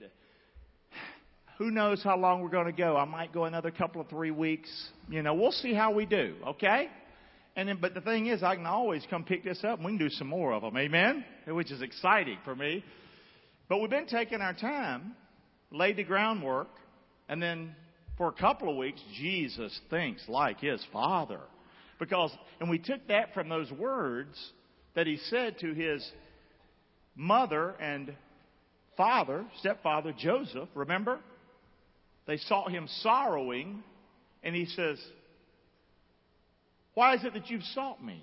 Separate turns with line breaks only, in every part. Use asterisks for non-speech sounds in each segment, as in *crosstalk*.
head. Who knows how long we're going to go? I might go another couple of three weeks. You know, we'll see how we do, okay? And then, but the thing is, I can always come pick this up and we can do some more of them. Amen? Which is exciting for me. But we've been taking our time, laid the groundwork, and then for a couple of weeks, Jesus thinks like his Father. Because, and we took that from those words that he said to his mother and father, stepfather, Joseph, remember? They saw him sorrowing, and he says, Why is it that you've sought me?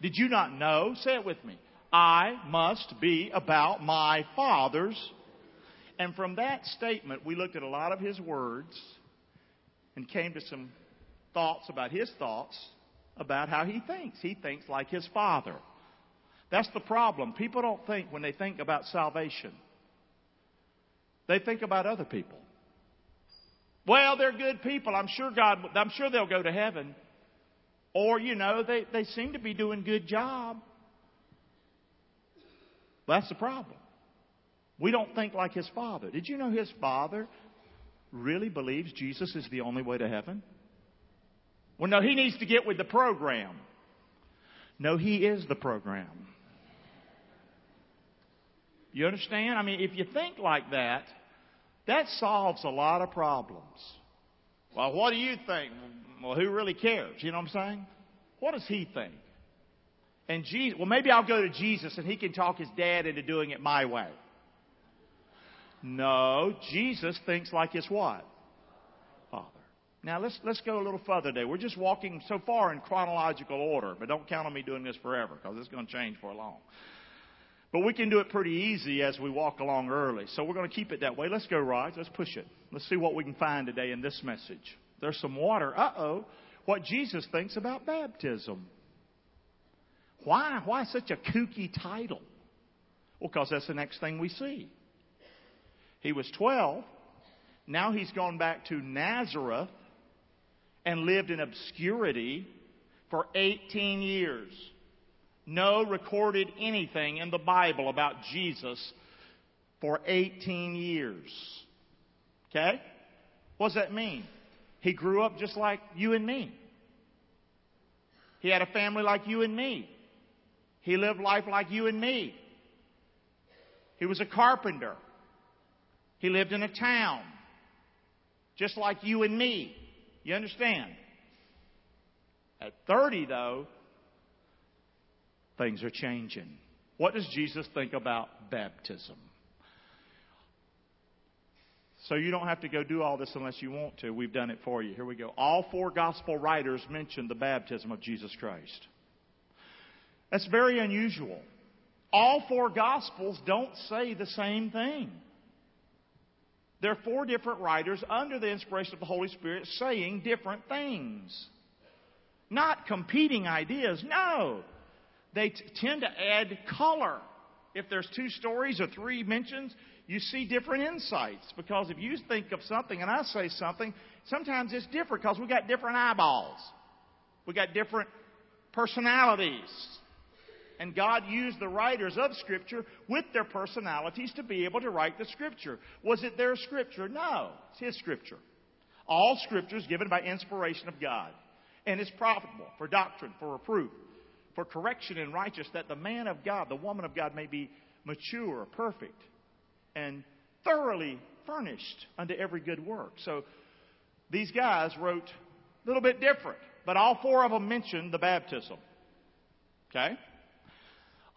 Did you not know? Say it with me. I must be about my Father's. And from that statement, we looked at a lot of his words and came to some thoughts about his thoughts about how he thinks. He thinks like his Father. That's the problem. People don't think when they think about salvation, they think about other people. Well, they're good people. I'm sure God, I'm sure they'll go to heaven. Or, you know, they, they seem to be doing good job. That's the problem. We don't think like his father. Did you know his father really believes Jesus is the only way to heaven? Well, no, he needs to get with the program. No, he is the program. You understand? I mean, if you think like that, that solves a lot of problems. Well, what do you think? Well, who really cares? You know what I'm saying? What does he think? And Jesus, well, maybe I'll go to Jesus and he can talk his dad into doing it my way. No, Jesus thinks like his what? Father. Now let's let's go a little further today. We're just walking so far in chronological order, but don't count on me doing this forever because it's going to change for a long. But we can do it pretty easy as we walk along early. So we're going to keep it that way. Let's go, Raj. Let's push it. Let's see what we can find today in this message. There's some water. Uh oh. What Jesus thinks about baptism. Why? Why such a kooky title? Well, because that's the next thing we see. He was 12. Now he's gone back to Nazareth and lived in obscurity for 18 years no recorded anything in the Bible about Jesus for 18 years. Okay? What does that mean? He grew up just like you and me. He had a family like you and me. He lived life like you and me. He was a carpenter. He lived in a town just like you and me. You understand? At 30, though, things are changing. What does Jesus think about baptism? So you don't have to go do all this unless you want to. We've done it for you. Here we go. All four gospel writers mention the baptism of Jesus Christ. That's very unusual. All four gospels don't say the same thing. There are four different writers under the inspiration of the Holy Spirit saying different things. Not competing ideas. No they t- tend to add color. If there's two stories or three mentions, you see different insights. Because if you think of something and I say something, sometimes it's different because we got different eyeballs. We got different personalities. And God used the writers of Scripture with their personalities to be able to write the Scripture. Was it their Scripture? No. It's His Scripture. All Scripture is given by inspiration of God and is profitable for doctrine, for reproof, for correction and righteousness, that the man of God, the woman of God, may be mature, perfect, and thoroughly furnished unto every good work. So these guys wrote a little bit different, but all four of them mentioned the baptism. Okay?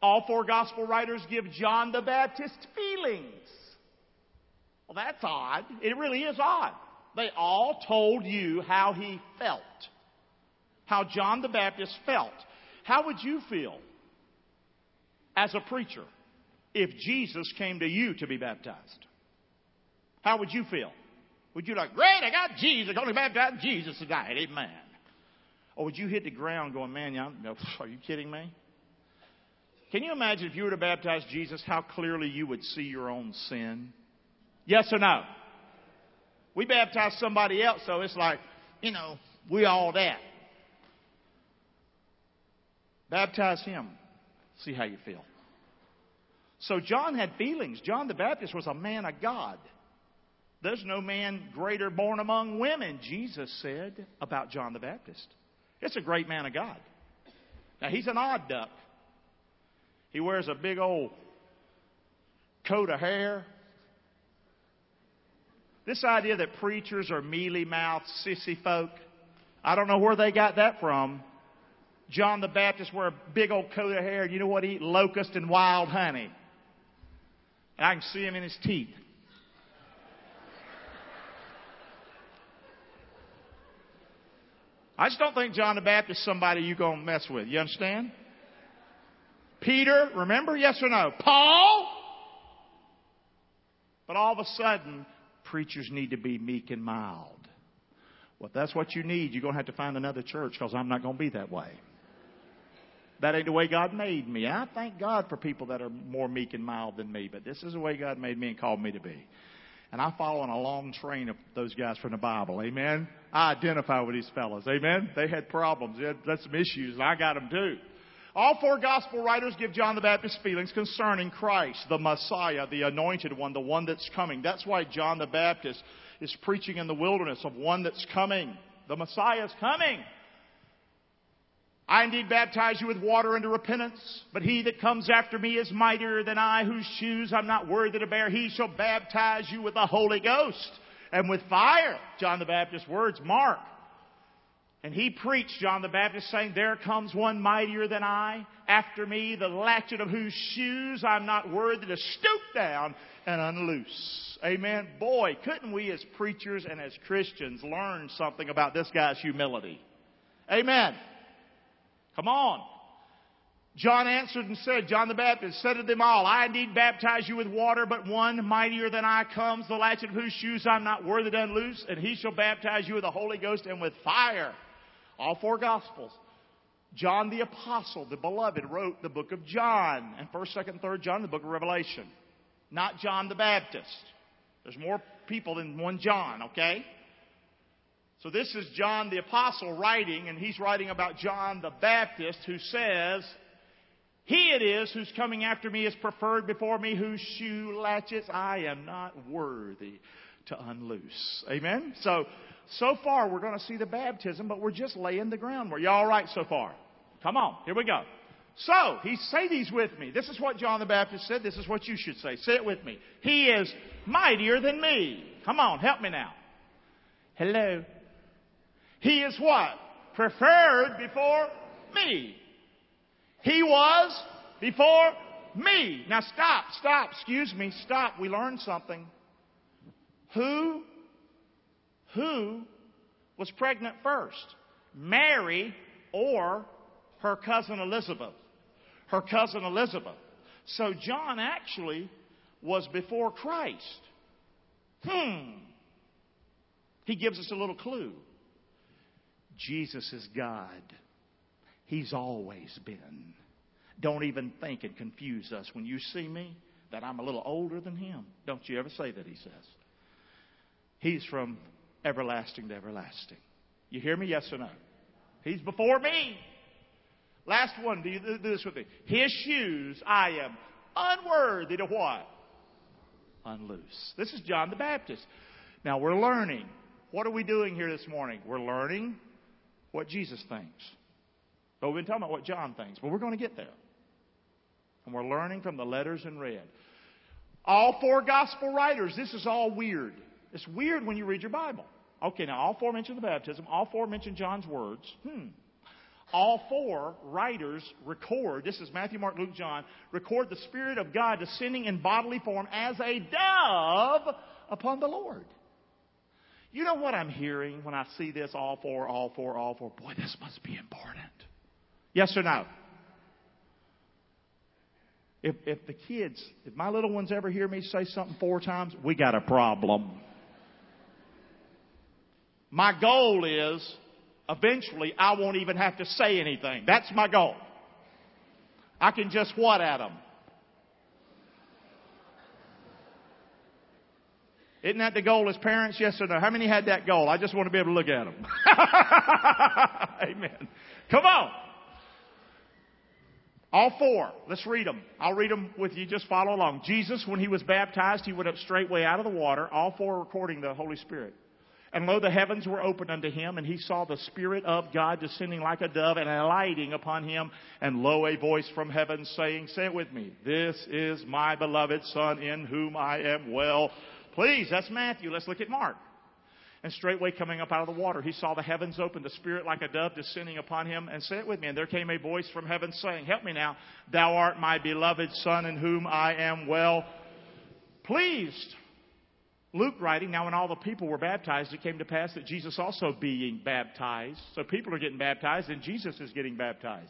All four gospel writers give John the Baptist feelings. Well, that's odd. It really is odd. They all told you how he felt. How John the Baptist felt. How would you feel as a preacher if Jesus came to you to be baptized? How would you feel? Would you like, great, I got Jesus, going to baptize Jesus tonight, amen. Or would you hit the ground going, man, *laughs* are you kidding me? Can you imagine if you were to baptize Jesus, how clearly you would see your own sin? Yes or no? We baptize somebody else, so it's like, you know, we all that. Baptize him. See how you feel. So John had feelings. John the Baptist was a man of God. There's no man greater born among women, Jesus said about John the Baptist. It's a great man of God. Now, he's an odd duck. He wears a big old coat of hair. This idea that preachers are mealy mouthed, sissy folk, I don't know where they got that from. John the Baptist wore a big old coat of hair, you know what he eat? Locust and wild honey. And I can see him in his teeth. I just don't think John the Baptist is somebody you're going to mess with. You understand? Peter, remember? Yes or no? Paul? But all of a sudden, preachers need to be meek and mild. Well, that's what you need, you're going to have to find another church because I'm not going to be that way. That ain't the way God made me. I thank God for people that are more meek and mild than me, but this is the way God made me and called me to be. And I follow in a long train of those guys from the Bible. Amen. I identify with these fellows. Amen. They had problems. They had, some issues, and I got them too. All four gospel writers give John the Baptist feelings concerning Christ, the Messiah, the anointed one, the one that's coming. That's why John the Baptist is preaching in the wilderness of one that's coming. The Messiah is coming. I indeed baptize you with water unto repentance, but he that comes after me is mightier than I, whose shoes I'm not worthy to bear. He shall baptize you with the Holy Ghost and with fire. John the Baptist's words, Mark. And he preached, John the Baptist, saying, There comes one mightier than I, after me, the latchet of whose shoes I'm not worthy to stoop down and unloose. Amen. Boy, couldn't we as preachers and as Christians learn something about this guy's humility? Amen. Come on. John answered and said, John the Baptist said to them all, I indeed baptize you with water, but one mightier than I comes, the latchet of whose shoes I'm not worthy to unloose, and he shall baptize you with the Holy Ghost and with fire. All four Gospels. John the Apostle, the beloved, wrote the book of John, and 1st, 2nd, 3rd John, the book of Revelation. Not John the Baptist. There's more people than one John, okay? So this is John the Apostle writing, and he's writing about John the Baptist who says, He it is who's coming after me is preferred before me, whose shoe latches I am not worthy to unloose. Amen? So, so far we're going to see the baptism, but we're just laying the groundwork. You all right so far? Come on, here we go. So, he say these with me. This is what John the Baptist said. This is what you should say. Say it with me. He is mightier than me. Come on, help me now. Hello. He is what? Preferred before me. He was before me. Now stop, stop, excuse me, stop. We learned something. Who, who was pregnant first? Mary or her cousin Elizabeth? Her cousin Elizabeth. So John actually was before Christ. Hmm. He gives us a little clue. Jesus is God. He's always been. Don't even think and confuse us when you see me that I'm a little older than him. Don't you ever say that, he says. He's from everlasting to everlasting. You hear me? Yes or no? He's before me. Last one. Do you do this with me? His shoes I am unworthy to what? Unloose. This is John the Baptist. Now we're learning. What are we doing here this morning? We're learning what Jesus thinks. But we've been talking about what John thinks, but we're going to get there. And we're learning from the letters in red. All four gospel writers, this is all weird. It's weird when you read your Bible. Okay, now all four mention the baptism, all four mention John's words. Hmm. All four writers record, this is Matthew, Mark, Luke, John, record the Spirit of God descending in bodily form as a dove upon the Lord. You know what I'm hearing when I see this all four, all four, all four? Boy, this must be important. Yes or no? If, if the kids, if my little ones ever hear me say something four times, we got a problem. My goal is eventually I won't even have to say anything. That's my goal. I can just what at them? Isn't that the goal as parents? Yes or no? How many had that goal? I just want to be able to look at them. *laughs* Amen. Come on. All four. Let's read them. I'll read them with you. Just follow along. Jesus, when he was baptized, he went up straightway out of the water. All four recording the Holy Spirit. And lo, the heavens were opened unto him, and he saw the Spirit of God descending like a dove and alighting upon him. And lo, a voice from heaven saying, Say it with me, This is my beloved Son in whom I am well pleased. That's Matthew. Let's look at Mark. And straightway coming up out of the water, he saw the heavens open, the Spirit like a dove descending upon him. And say it with me. And there came a voice from heaven saying, Help me now. Thou art my beloved Son in whom I am well pleased. Luke writing, now when all the people were baptized, it came to pass that Jesus also being baptized. So people are getting baptized and Jesus is getting baptized.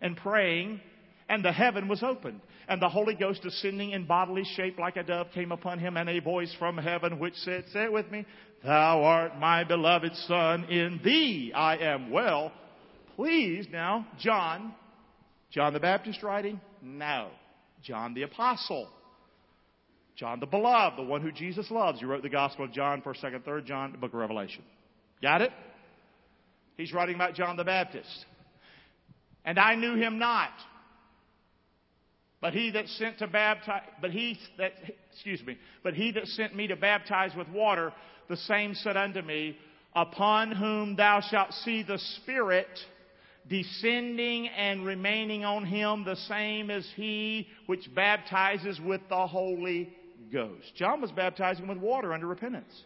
And praying, and the heaven was opened. And the Holy Ghost descending in bodily shape like a dove came upon him, and a voice from heaven which said, Say it with me, Thou art my beloved Son, in thee I am well pleased. Now, John, John the Baptist writing? No. John the Apostle. John the Beloved, the one who Jesus loves. He wrote the Gospel of John, 1st, 2nd, 3rd John, the book of Revelation. Got it? He's writing about John the Baptist. And I knew him not. But he that sent to baptize, but he that, excuse me, but he that sent me to baptize with water, the same said unto me, Upon whom thou shalt see the Spirit descending and remaining on him, the same as he which baptizes with the Holy Ghost. John was baptizing with water under repentance.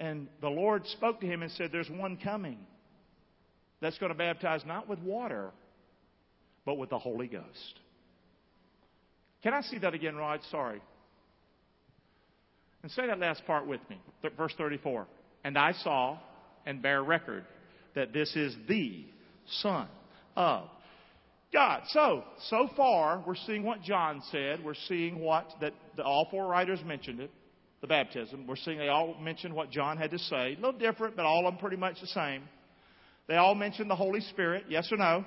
And the Lord spoke to him and said, There's one coming that's going to baptize not with water, but with the Holy Ghost. Can I see that again, Rod? Sorry. And say that last part with me. Verse 34. And I saw and bear record that this is the Son of God. So, so far, we're seeing what John said. We're seeing what, that the, all four writers mentioned it, the baptism. We're seeing they all mentioned what John had to say. A little different, but all of them pretty much the same. They all mentioned the Holy Spirit, yes or no?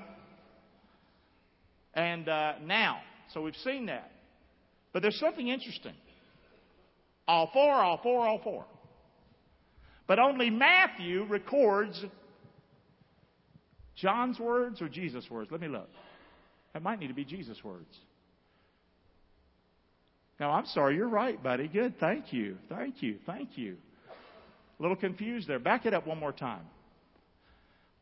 And uh, now, so we've seen that. But there's something interesting. All four, all four, all four. But only Matthew records John's words or Jesus' words. Let me look. That might need to be Jesus' words. Now, I'm sorry, you're right, buddy. Good. Thank you. Thank you. Thank you. A little confused there. Back it up one more time.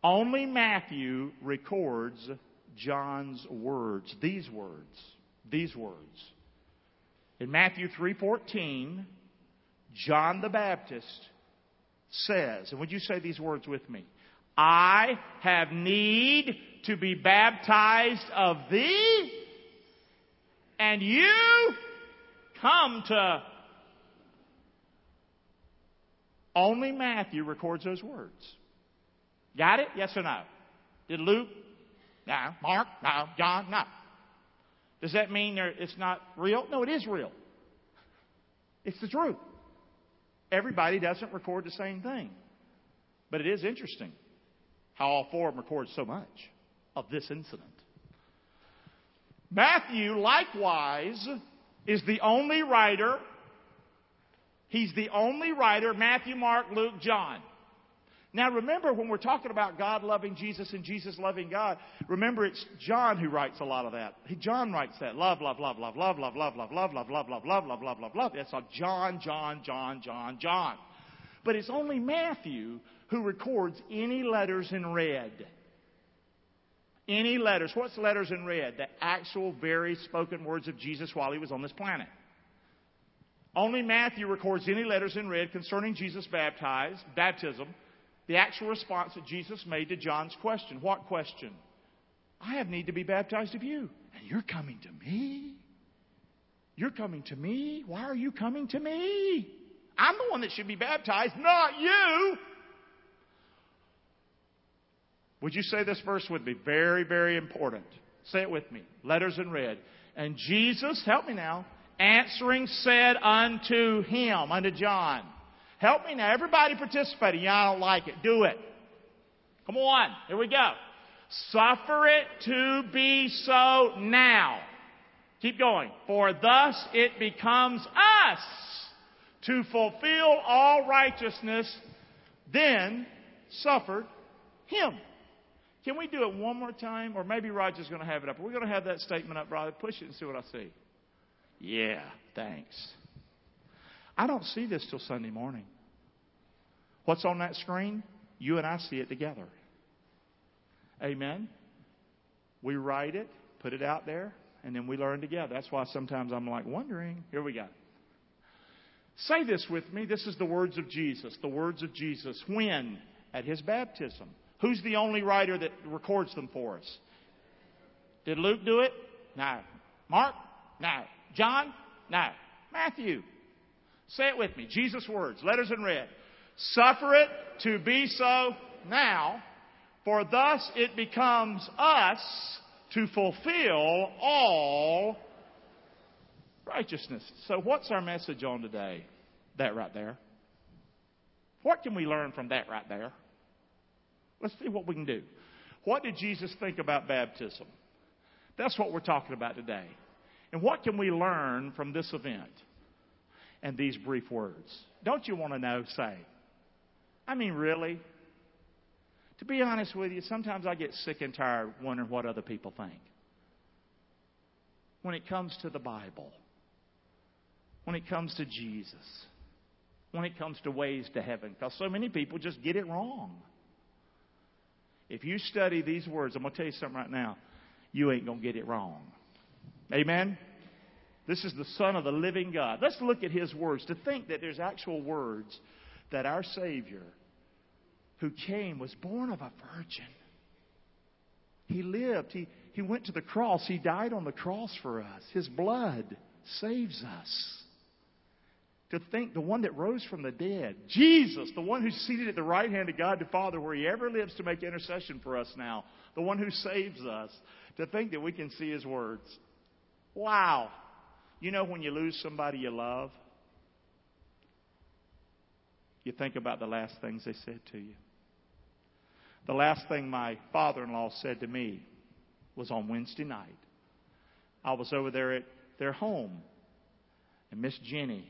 Only Matthew records John's words, these words, these words. In Matthew 3:14, John the Baptist says, and would you say these words with me? I have need to be baptized of thee, and you come to. Only Matthew records those words. Got it? Yes or no? Did Luke? No. Mark? No. John? No. Does that mean it's not real? No, it is real. It's the truth. Everybody doesn't record the same thing. But it is interesting how all four of them record so much of this incident. Matthew, likewise, is the only writer. He's the only writer, Matthew, Mark, Luke, John. Now remember, when we're talking about God loving Jesus and Jesus loving God, remember it's John who writes a lot of that. John writes that. Love, love, love, love, love, love, love, love, love, love, love, love, love, love, love, love, love. That's all John, John, John, John, John. But it's only Matthew who records any letters in red. Any letters. What's letters in red? The actual very spoken words of Jesus while he was on this planet. Only Matthew records any letters in red concerning Jesus baptized, baptism, the actual response that Jesus made to John's question. What question? I have need to be baptized of you. And you're coming to me? You're coming to me? Why are you coming to me? I'm the one that should be baptized, not you. Would you say this verse with me? Very, very important. Say it with me. Letters in red. And Jesus, help me now, answering said unto him, unto John, Help me now. Everybody participating. Yeah, I don't like it. Do it. Come on. Here we go. Suffer it to be so now. Keep going. For thus it becomes us to fulfill all righteousness, then suffered him. Can we do it one more time? Or maybe Roger's going to have it up. We're going to have that statement up, brother. Push it and see what I see. Yeah, thanks. I don't see this till Sunday morning. What's on that screen? You and I see it together. Amen. We write it, put it out there, and then we learn together. That's why sometimes I'm like wondering. Here we go. Say this with me. This is the words of Jesus. The words of Jesus. When? At his baptism. Who's the only writer that records them for us? Did Luke do it? No. Mark? No. John? No. Matthew? Say it with me. Jesus' words, letters in red. Suffer it to be so now, for thus it becomes us to fulfill all righteousness. So, what's our message on today? That right there. What can we learn from that right there? Let's see what we can do. What did Jesus think about baptism? That's what we're talking about today. And what can we learn from this event and these brief words? Don't you want to know? Say. I mean, really? To be honest with you, sometimes I get sick and tired wondering what other people think. When it comes to the Bible, when it comes to Jesus, when it comes to ways to heaven, because so many people just get it wrong. If you study these words, I'm going to tell you something right now, you ain't going to get it wrong. Amen? This is the Son of the living God. Let's look at His words. To think that there's actual words that our Savior, who came, was born of a virgin. He lived. He, he went to the cross. He died on the cross for us. His blood saves us to think the one that rose from the dead, Jesus, the one who's seated at the right hand of God the Father, where he ever lives to make intercession for us now, the one who saves us, to think that we can see his words. Wow. You know when you lose somebody you love, you think about the last things they said to you. The last thing my father in law said to me was on Wednesday night. I was over there at their home, and Miss Jenny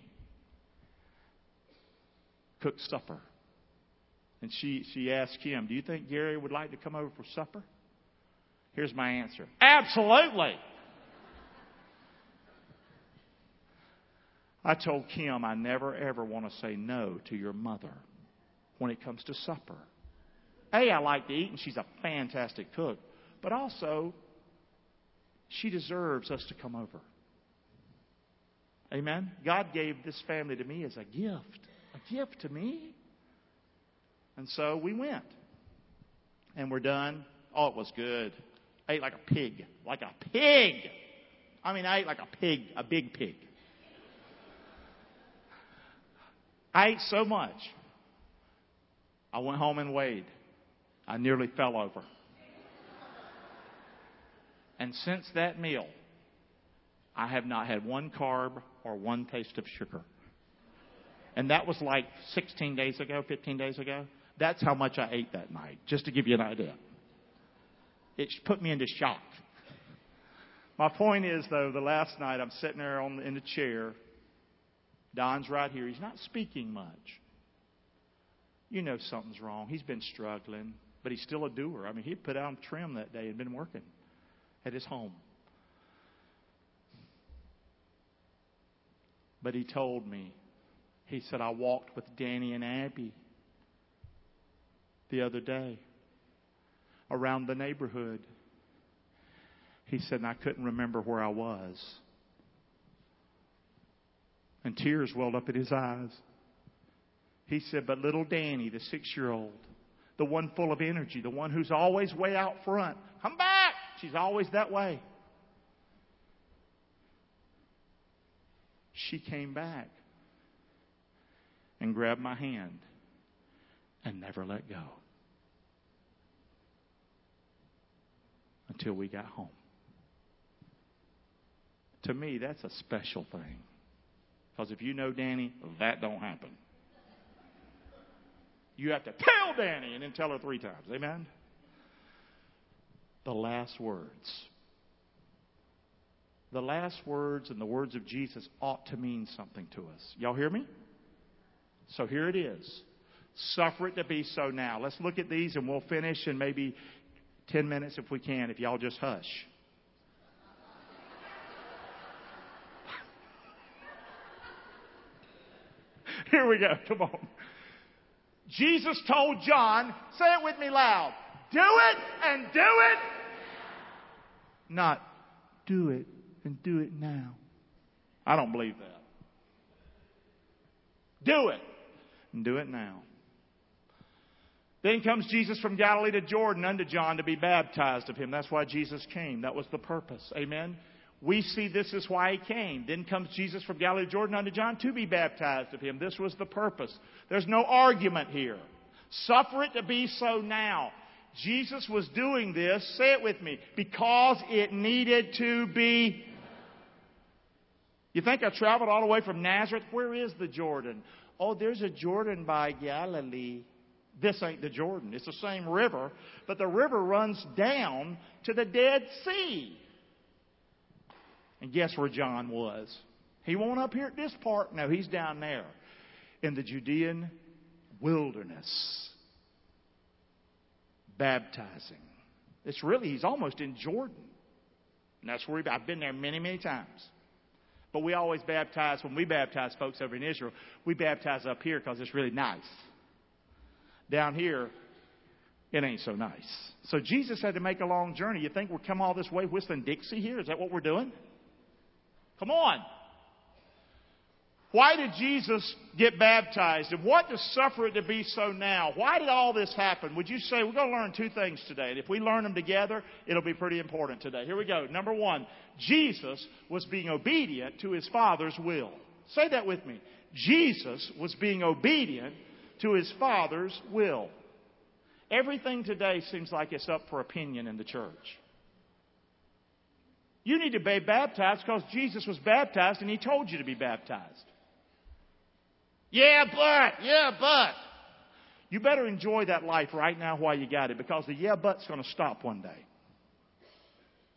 cooked supper. And she, she asked him, Do you think Gary would like to come over for supper? Here's my answer Absolutely. I told Kim I never ever want to say no to your mother when it comes to supper. A, I like to eat, and she's a fantastic cook. But also, she deserves us to come over. Amen? God gave this family to me as a gift a gift to me. And so we went. And we're done. Oh, it was good. I ate like a pig. Like a pig. I mean, I ate like a pig, a big pig. I ate so much. I went home and weighed. I nearly fell over. And since that meal, I have not had one carb or one taste of sugar. And that was like 16 days ago, 15 days ago. That's how much I ate that night, just to give you an idea. It put me into shock. My point is, though, the last night I'm sitting there on, in the chair. Don's right here. He's not speaking much. You know something's wrong. He's been struggling, but he's still a doer. I mean, he put out trim that day and been working at his home. But he told me he said, I walked with Danny and Abby the other day around the neighborhood. He said, and I couldn't remember where I was. And tears welled up in his eyes. He said, but little Danny, the six year old, the one full of energy, the one who's always way out front, come back! She's always that way. She came back and grabbed my hand and never let go until we got home. To me, that's a special thing. Because if you know Danny, that don't happen. You have to tell Danny and then tell her three times. Amen? The last words. The last words and the words of Jesus ought to mean something to us. Y'all hear me? So here it is. Suffer it to be so now. Let's look at these and we'll finish in maybe Ten minutes if we can, if y'all just hush. *laughs* Here we go. Come on. Jesus told John, say it with me loud, do it and do it. Not do it and do it now. I don't believe that. Do it and do it now. Then comes Jesus from Galilee to Jordan unto John to be baptized of him. That's why Jesus came. That was the purpose. Amen. We see this is why he came. Then comes Jesus from Galilee Jordan unto John to be baptized of him. This was the purpose. There's no argument here. Suffer it to be so now. Jesus was doing this, say it with me, because it needed to be. You think I traveled all the way from Nazareth? Where is the Jordan? Oh, there's a Jordan by Galilee. This ain't the Jordan. It's the same river, but the river runs down to the Dead Sea. And guess where John was? He won't up here at this part. No, he's down there in the Judean wilderness, baptizing. It's really, he's almost in Jordan. And that's where he, I've been there many, many times. But we always baptize, when we baptize folks over in Israel, we baptize up here because it's really nice. Down here, it ain't so nice. So Jesus had to make a long journey. You think we're come all this way whistling Dixie here? Is that what we're doing? Come on. Why did Jesus get baptized? And what does suffer it to be so now? Why did all this happen? Would you say we're going to learn two things today? And if we learn them together, it'll be pretty important today. Here we go. Number one, Jesus was being obedient to his Father's will. Say that with me. Jesus was being obedient to his Father's will. Everything today seems like it's up for opinion in the church. You need to be baptized because Jesus was baptized and he told you to be baptized. Yeah, but, yeah, but. You better enjoy that life right now while you got it because the yeah, but's going to stop one day.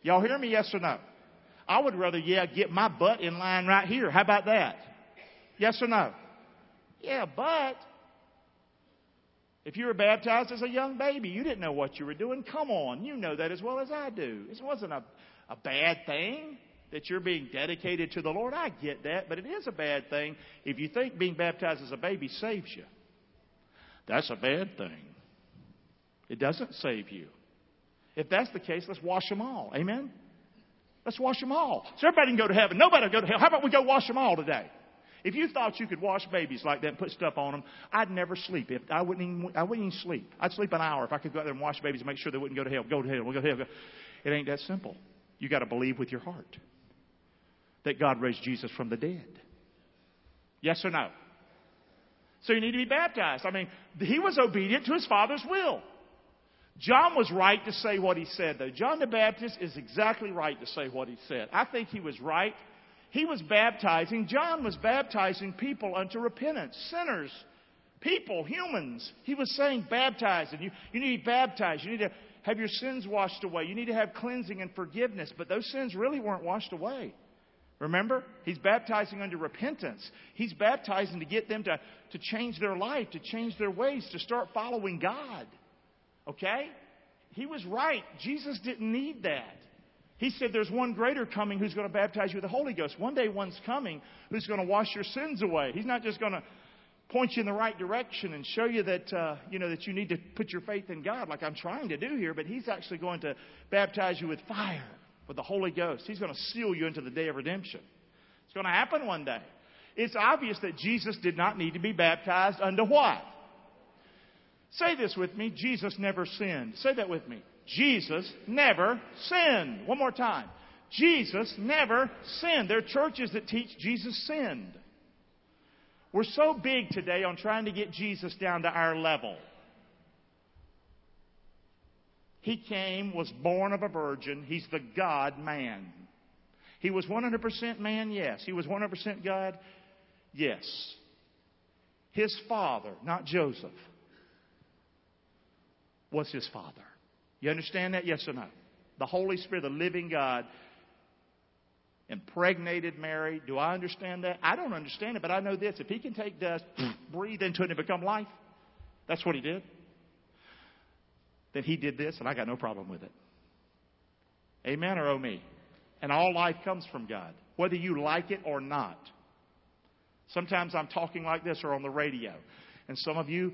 Y'all hear me? Yes or no? I would rather, yeah, get my butt in line right here. How about that? Yes or no? Yeah, but if you were baptized as a young baby, you didn't know what you were doing. Come on, you know that as well as I do. It wasn't a, a bad thing that you're being dedicated to the Lord. I get that, but it is a bad thing if you think being baptized as a baby saves you. That's a bad thing. It doesn't save you. If that's the case, let's wash them all. Amen? Let's wash them all. So everybody can go to heaven. Nobody will go to hell. How about we go wash them all today? If you thought you could wash babies like that and put stuff on them, I'd never sleep. If I wouldn't even, I wouldn't even sleep. I'd sleep an hour if I could go out there and wash babies and make sure they wouldn't go to hell. Go to hell. We'll go to hell. It ain't that simple. You got to believe with your heart that God raised Jesus from the dead. Yes or no? So you need to be baptized. I mean, he was obedient to his father's will. John was right to say what he said, though. John the Baptist is exactly right to say what he said. I think he was right he was baptizing, John was baptizing people unto repentance, sinners, people, humans. He was saying, baptize, and you, you need to be baptized. You need to have your sins washed away. You need to have cleansing and forgiveness. But those sins really weren't washed away. Remember? He's baptizing under repentance. He's baptizing to get them to, to change their life, to change their ways, to start following God. Okay? He was right. Jesus didn't need that. He said there's one greater coming who's going to baptize you with the Holy Ghost. One day one's coming who's going to wash your sins away. He's not just going to point you in the right direction and show you that uh, you know that you need to put your faith in God like I'm trying to do here, but he's actually going to baptize you with fire, with the Holy Ghost. He's going to seal you into the day of redemption. It's going to happen one day. It's obvious that Jesus did not need to be baptized unto what? Say this with me. Jesus never sinned. Say that with me. Jesus never sinned. One more time. Jesus never sinned. There are churches that teach Jesus sinned. We're so big today on trying to get Jesus down to our level. He came, was born of a virgin. He's the God man. He was 100% man, yes. He was 100% God, yes. His father, not Joseph, was his father. You understand that? Yes or no? The Holy Spirit, the living God, impregnated Mary. Do I understand that? I don't understand it, but I know this. If He can take dust, *clears throat* breathe into it, and become life, that's what He did. then he did this, and I got no problem with it. Amen or oh me? And all life comes from God, whether you like it or not. Sometimes I'm talking like this or on the radio, and some of you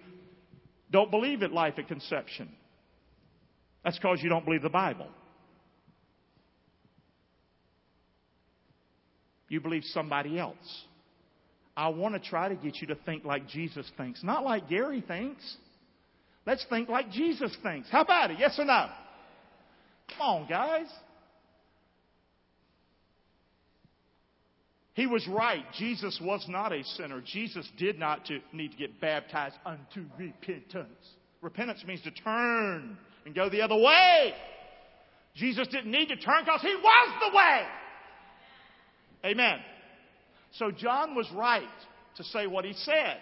don't believe in life at conception. That's because you don't believe the Bible. You believe somebody else. I want to try to get you to think like Jesus thinks, not like Gary thinks. Let's think like Jesus thinks. How about it? Yes or no? Come on, guys. He was right. Jesus was not a sinner. Jesus did not to need to get baptized unto repentance. Repentance means to turn and go the other way. Jesus didn't need to turn because he was the way. Amen. So John was right to say what he said.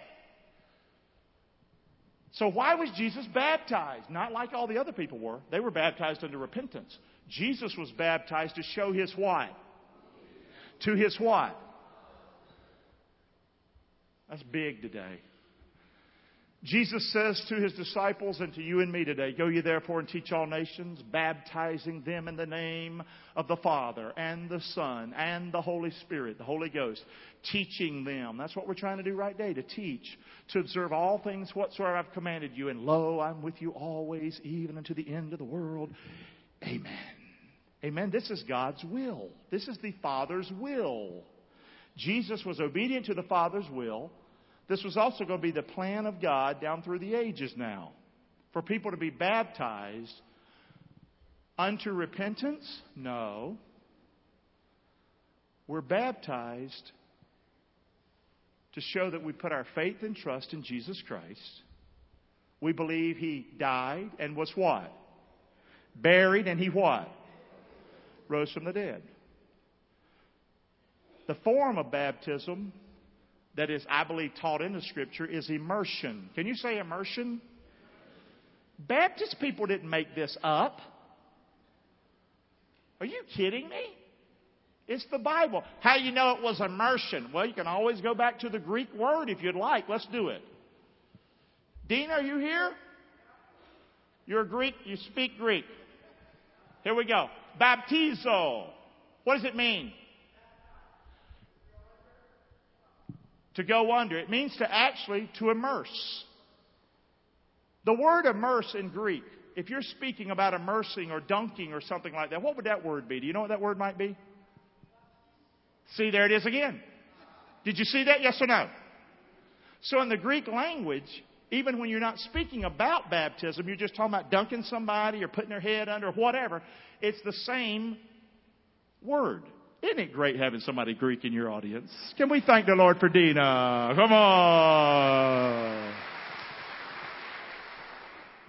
So why was Jesus baptized? Not like all the other people were. They were baptized unto repentance. Jesus was baptized to show his what? To his what? That's big today. Jesus says to his disciples and to you and me today, Go ye therefore and teach all nations, baptizing them in the name of the Father and the Son and the Holy Spirit, the Holy Ghost, teaching them. That's what we're trying to do right today, to teach, to observe all things whatsoever I've commanded you. And lo, I'm with you always, even unto the end of the world. Amen. Amen. This is God's will. This is the Father's will. Jesus was obedient to the Father's will. This was also going to be the plan of God down through the ages now. For people to be baptized unto repentance? No. We're baptized to show that we put our faith and trust in Jesus Christ. We believe He died and was what? Buried and He what? Rose from the dead. The form of baptism that is, I believe, taught in the Scripture is immersion. Can you say immersion? Baptist people didn't make this up. Are you kidding me? It's the Bible. How you know it was immersion? Well, you can always go back to the Greek word if you'd like. Let's do it. Dina, are you here? You're Greek. You speak Greek. Here we go. Baptizo. What does it mean? To go under. It means to actually to immerse. The word immerse in Greek, if you're speaking about immersing or dunking or something like that, what would that word be? Do you know what that word might be? See, there it is again. Did you see that? Yes or no? So in the Greek language, even when you're not speaking about baptism, you're just talking about dunking somebody or putting their head under whatever, it's the same word. Isn't it great having somebody Greek in your audience? Can we thank the Lord for Dina? Come on.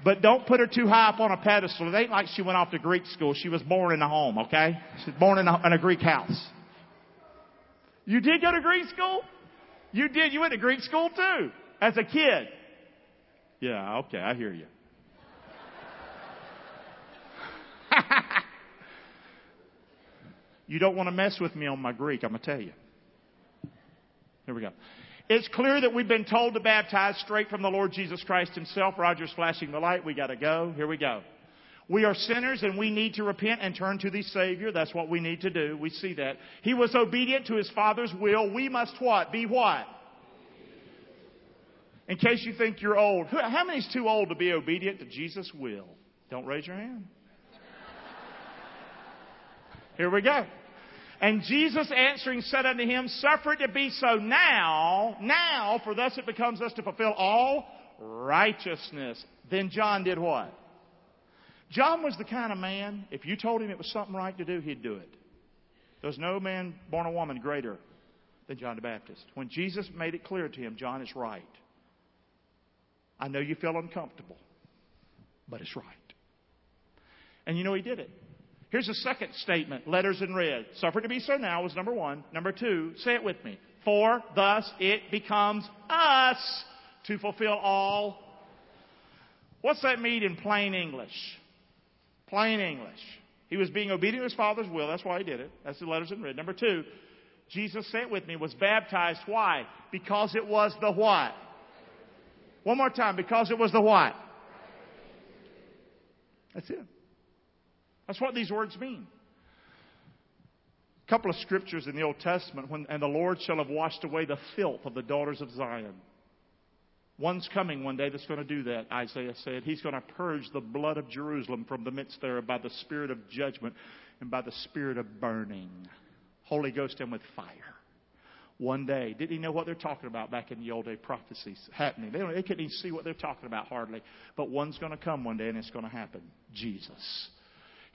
But don't put her too high up on a pedestal. It ain't like she went off to Greek school. She was born in a home, okay? She was born in a, in a Greek house. You did go to Greek school? You did. You went to Greek school too, as a kid. Yeah, okay, I hear you. You don't want to mess with me on my Greek, I'm going to tell you. Here we go. It's clear that we've been told to baptize straight from the Lord Jesus Christ Himself. Roger's flashing the light. We got to go. Here we go. We are sinners and we need to repent and turn to the Savior. That's what we need to do. We see that. He was obedient to His Father's will. We must what? Be what? In case you think you're old. How many's too old to be obedient to Jesus' will? Don't raise your hand. Here we go. And Jesus answering said unto him, Suffer it to be so now, now, for thus it becomes us to fulfill all righteousness. Then John did what? John was the kind of man, if you told him it was something right to do, he'd do it. There's no man born a woman greater than John the Baptist. When Jesus made it clear to him, John is right. I know you feel uncomfortable, but it's right. And you know he did it. Here's a second statement, letters in red. Suffer to be so now was number one. Number two, say it with me. For thus it becomes us to fulfill all. What's that mean in plain English? Plain English. He was being obedient to his Father's will. That's why he did it. That's the letters in red. Number two, Jesus, say it with me, was baptized. Why? Because it was the what? One more time. Because it was the what? That's it. That's what these words mean. A couple of scriptures in the Old Testament, when, and the Lord shall have washed away the filth of the daughters of Zion. One's coming one day that's going to do that, Isaiah said. He's going to purge the blood of Jerusalem from the midst thereof by the spirit of judgment and by the spirit of burning. Holy Ghost and with fire. One day. Didn't he know what they're talking about back in the old day prophecies happening? They, they couldn't even see what they're talking about hardly. But one's going to come one day and it's going to happen. Jesus.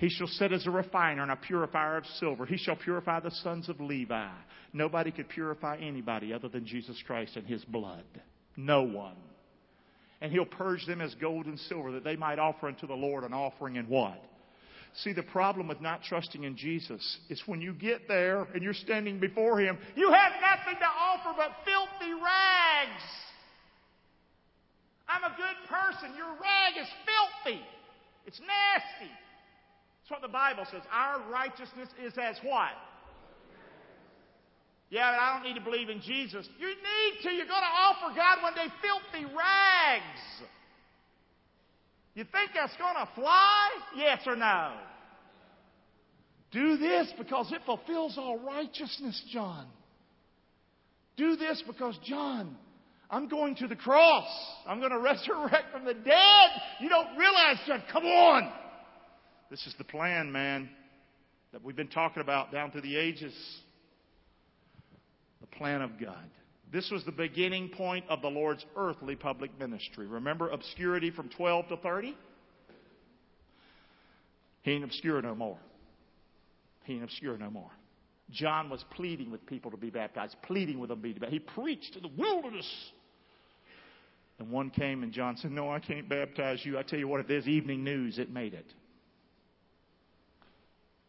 He shall sit as a refiner and a purifier of silver. He shall purify the sons of Levi. Nobody could purify anybody other than Jesus Christ and his blood. No one. And he'll purge them as gold and silver that they might offer unto the Lord an offering in what? See, the problem with not trusting in Jesus is when you get there and you're standing before Him, you have nothing to offer but filthy rags. I'm a good person. Your rag is filthy. It's nasty. That's what the Bible says. Our righteousness is as what? Yeah, but I don't need to believe in Jesus. You need to. You're going to offer God one day filthy rags. You think that's going to fly? Yes or no? Do this because it fulfills all righteousness, John. Do this because, John, I'm going to the cross. I'm going *laughs* to resurrect from the dead. You don't realize, John. Come on. This is the plan, man, that we've been talking about down through the ages. The plan of God. This was the beginning point of the Lord's earthly public ministry. Remember obscurity from 12 to 30? He ain't obscure no more. He ain't obscure no more. John was pleading with people to be baptized, pleading with them to be baptized. He preached in the wilderness. And one came and John said, No, I can't baptize you. I tell you what, if there's evening news, it made it.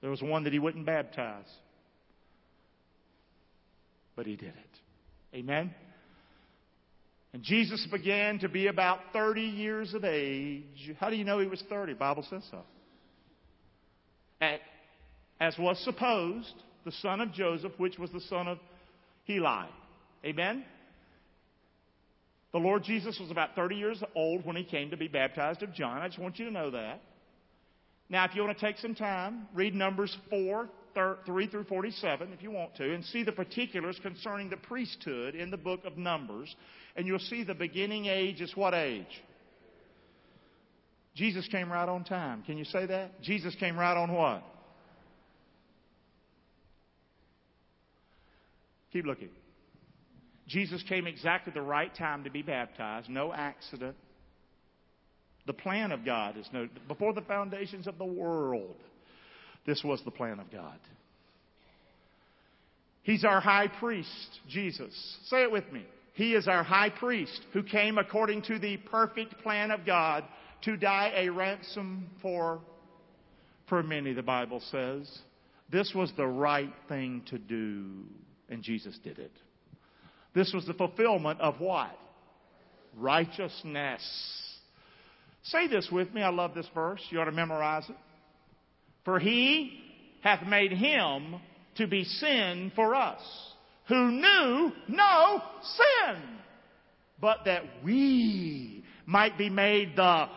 There was one that he wouldn't baptize. But he did it. Amen? And Jesus began to be about 30 years of age. How do you know he was 30? Bible says so. At, as was supposed, the son of Joseph, which was the son of Heli. Amen? The Lord Jesus was about 30 years old when he came to be baptized of John. I just want you to know that. Now, if you want to take some time, read Numbers 4, 3 through 47, if you want to, and see the particulars concerning the priesthood in the book of Numbers. And you'll see the beginning age is what age? Jesus came right on time. Can you say that? Jesus came right on what? Keep looking. Jesus came exactly the right time to be baptized. No accident. The plan of God is no, before the foundations of the world, this was the plan of God. He's our high priest, Jesus. Say it with me. He is our high priest who came according to the perfect plan of God to die a ransom for, for many, the Bible says. This was the right thing to do, and Jesus did it. This was the fulfillment of what? Righteousness. Say this with me. I love this verse. You ought to memorize it. For he hath made him to be sin for us, who knew no sin, but that we might be made the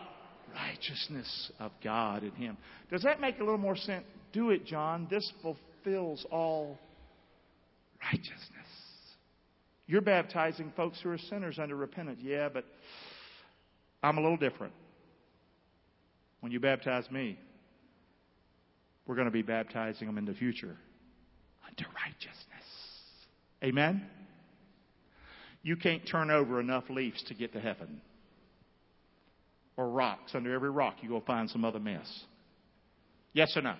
righteousness of God in him. Does that make a little more sense? Do it, John. This fulfills all righteousness. You're baptizing folks who are sinners under repentance. Yeah, but I'm a little different. When you baptize me, we're going to be baptizing them in the future unto righteousness. Amen? You can't turn over enough leaves to get to heaven. Or rocks. Under every rock, you go find some other mess. Yes or no?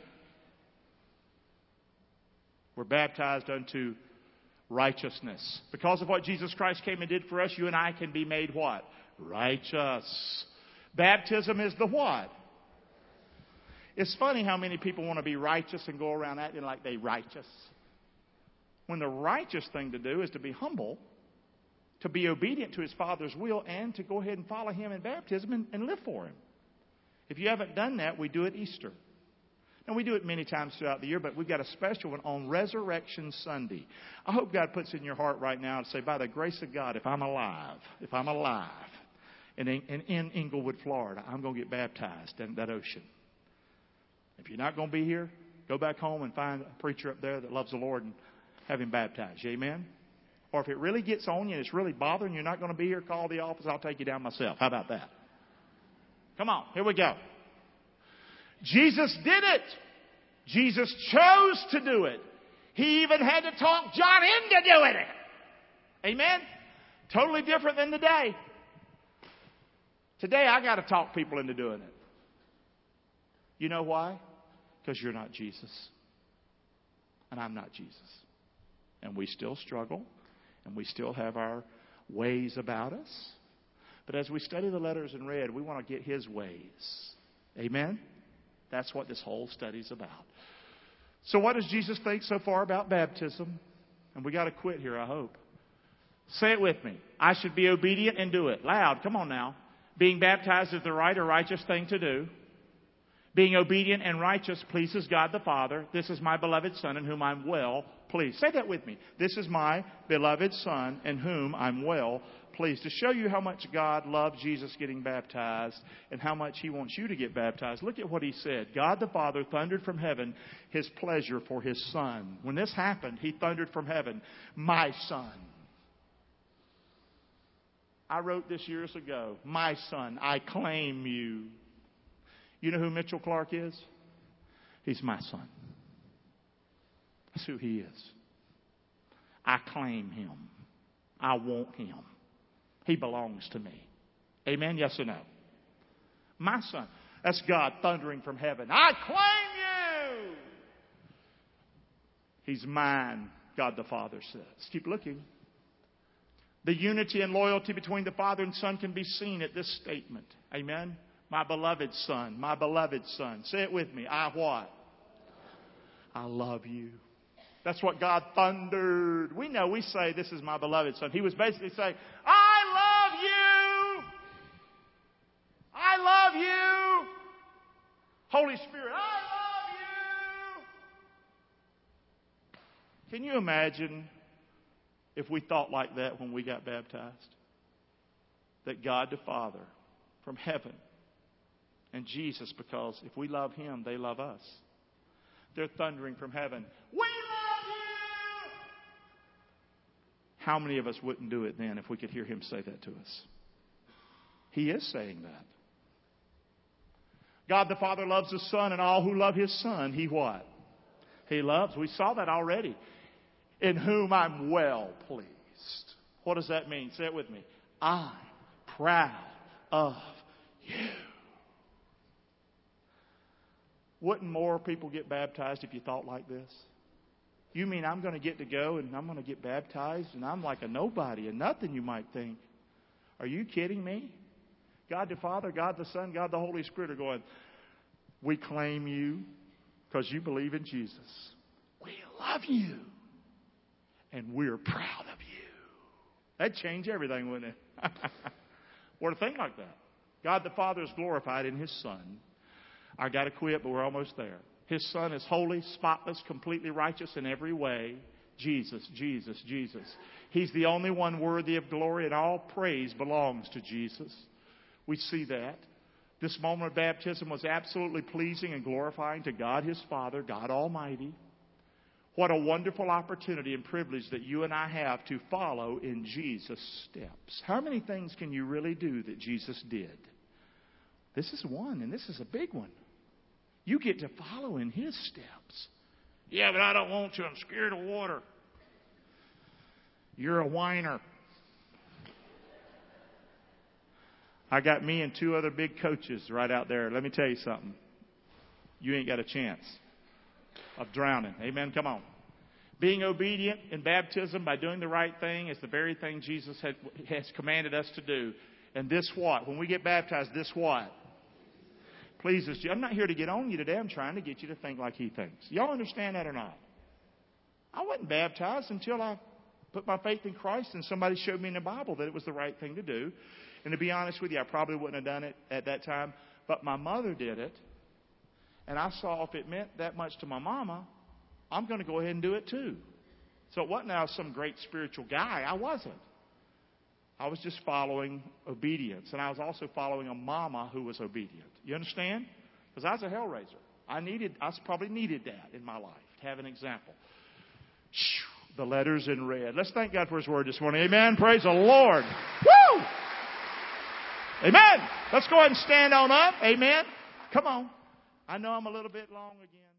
We're baptized unto righteousness. Because of what Jesus Christ came and did for us, you and I can be made what? Righteous. Baptism is the what? It's funny how many people want to be righteous and go around acting like they righteous. When the righteous thing to do is to be humble, to be obedient to his Father's will, and to go ahead and follow him in baptism and, and live for him. If you haven't done that, we do it Easter. And we do it many times throughout the year, but we've got a special one on Resurrection Sunday. I hope God puts in your heart right now to say, by the grace of God, if I'm alive, if I'm alive, in, in, in Englewood, Florida, I'm going to get baptized in that ocean. If you're not going to be here, go back home and find a preacher up there that loves the Lord and have him baptized. Amen? Or if it really gets on you and it's really bothering you, you're not going to be here, call the office. I'll take you down myself. How about that? Come on, here we go. Jesus did it. Jesus chose to do it. He even had to talk John into doing it. Amen? Totally different than today. Today I got to talk people into doing it. You know why? Because you're not Jesus. And I'm not Jesus. And we still struggle. And we still have our ways about us. But as we study the letters in red, we want to get His ways. Amen? That's what this whole study's about. So, what does Jesus think so far about baptism? And we got to quit here, I hope. Say it with me. I should be obedient and do it. Loud. Come on now. Being baptized is the right or righteous thing to do. Being obedient and righteous pleases God the Father. This is my beloved Son in whom I'm well pleased. Say that with me. This is my beloved Son in whom I'm well pleased. To show you how much God loved Jesus getting baptized and how much He wants you to get baptized, look at what He said. God the Father thundered from heaven His pleasure for His Son. When this happened, He thundered from heaven, My Son. I wrote this years ago. My son, I claim you. You know who Mitchell Clark is? He's my son. That's who he is. I claim him. I want him. He belongs to me. Amen? Yes or no? My son. That's God thundering from heaven. I claim you! He's mine, God the Father says. Keep looking. The unity and loyalty between the Father and Son can be seen at this statement. Amen? My beloved Son, my beloved Son. Say it with me. I what? I love you. That's what God thundered. We know we say, This is my beloved Son. He was basically saying, I love you. I love you. Holy Spirit, I love you. Can you imagine if we thought like that when we got baptized? That God the Father from heaven and Jesus, because if we love Him, they love us. They're thundering from heaven, We love you! How many of us wouldn't do it then if we could hear Him say that to us? He is saying that. God the Father loves the Son, and all who love His Son, He what? He loves. We saw that already in whom I'm well pleased. What does that mean? Say it with me. I'm proud of you. Wouldn't more people get baptized if you thought like this? You mean I'm going to get to go and I'm going to get baptized and I'm like a nobody and nothing, you might think. Are you kidding me? God the Father, God the Son, God the Holy Spirit are going, We claim you because you believe in Jesus. We love you and we're proud of you. That'd change everything, wouldn't it? *laughs* or a thing like that. God the Father is glorified in His Son. I got to quit, but we're almost there. His Son is holy, spotless, completely righteous in every way. Jesus, Jesus, Jesus. He's the only one worthy of glory, and all praise belongs to Jesus. We see that. This moment of baptism was absolutely pleasing and glorifying to God His Father, God Almighty. What a wonderful opportunity and privilege that you and I have to follow in Jesus' steps. How many things can you really do that Jesus did? This is one, and this is a big one. You get to follow in his steps. Yeah, but I don't want to. I'm scared of water. You're a whiner. I got me and two other big coaches right out there. Let me tell you something. You ain't got a chance of drowning. Amen. Come on. Being obedient in baptism by doing the right thing is the very thing Jesus had, has commanded us to do. And this what? When we get baptized, this what? Pleases you. I'm not here to get on you today. I'm trying to get you to think like he thinks. Y'all understand that or not? I wasn't baptized until I put my faith in Christ and somebody showed me in the Bible that it was the right thing to do. And to be honest with you, I probably wouldn't have done it at that time. But my mother did it. And I saw if it meant that much to my mama, I'm going to go ahead and do it too. So it wasn't was some great spiritual guy. I wasn't. I was just following obedience. And I was also following a mama who was obedient. You understand? Because I was a hell raiser. I needed, I probably needed that in my life to have an example. The letters in red. Let's thank God for His Word this morning. Amen. Praise the Lord. Woo! Amen. Let's go ahead and stand on up. Amen. Come on. I know I'm a little bit long again.